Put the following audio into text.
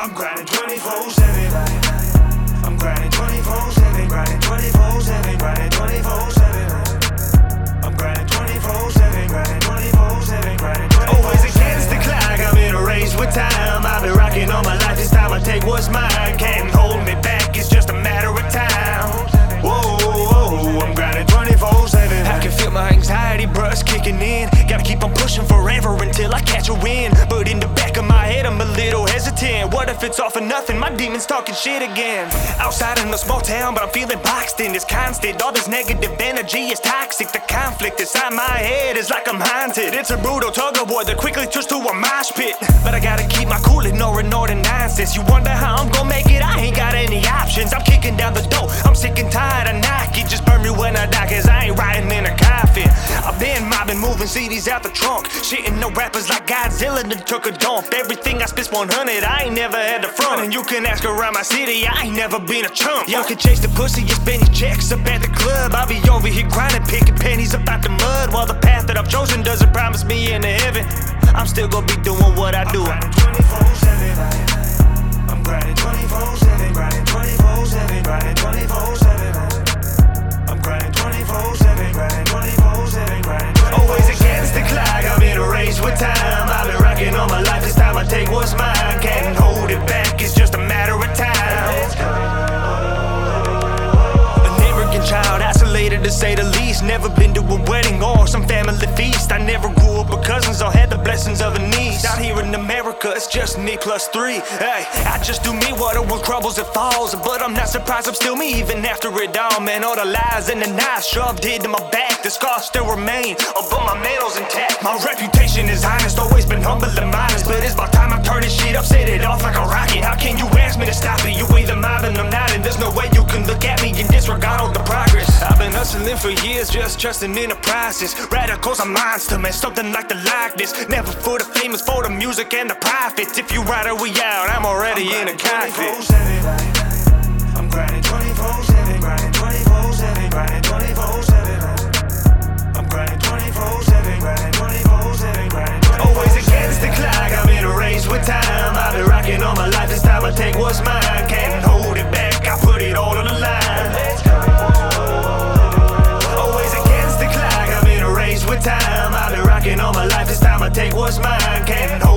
I'm grinding 24 7. I'm grinding 24 7. Grinding 24 7. Grinding 24 7. I catch a wind. But in the back of my head, I'm a little hesitant. What if it's all for nothing? My demons talking shit again. Outside in a small town, but I'm feeling boxed in. It's constant. All this negative energy is toxic. The conflict inside my head is like I'm haunted. It's a brutal tug of war that quickly turns to a mosh pit. But I gotta keep my cool, ignoring all the nonsense. You wonder how I'm gonna make it? I ain't got any options. I'm kicking down the door. I'm sick and tired of knocking. Just burn me when I die, cause moving CDs out the trunk. Shitting no rappers like Godzilla that took a dump. Everything I spit's 100, I ain't never had the front. And you can ask around my city, I ain't never been a chump. Y'all can chase the pussy, spend your checks up at the club. I'll be over here grinding, picking pennies up out the mud. While the path that I've chosen doesn't promise me into heaven. I'm still gonna be doing what I do. I'm grinding 24-7. I'm grinding 24-7, grinding 24-7, grinding 24-7. Plus three. Hey, I just do me, what one crumbles, it falls. But I'm not surprised I'm still me, even after it all, man. All the lies and the knives shoved into my back, the scars still remain. But my mantl's intact. My reputation is honest, always been humble and modest. But it's about time I hustling for years, just trusting in the process. Radikal's a monster, man, something like the likeness. Never for the famous, for the music and the profits. If you ride or we out, I'm already in a cockpit. 24-7. I'm grinding 24-7, grinding 24-7, grinding 24-7. I'm grinding 24-7, grinding 24-7, grinding 24-7. Always against the clock, I'm in a race with time. I've been rocking all my life, this time I take what's mine. Can't all my life, this time I take what's mine. Can't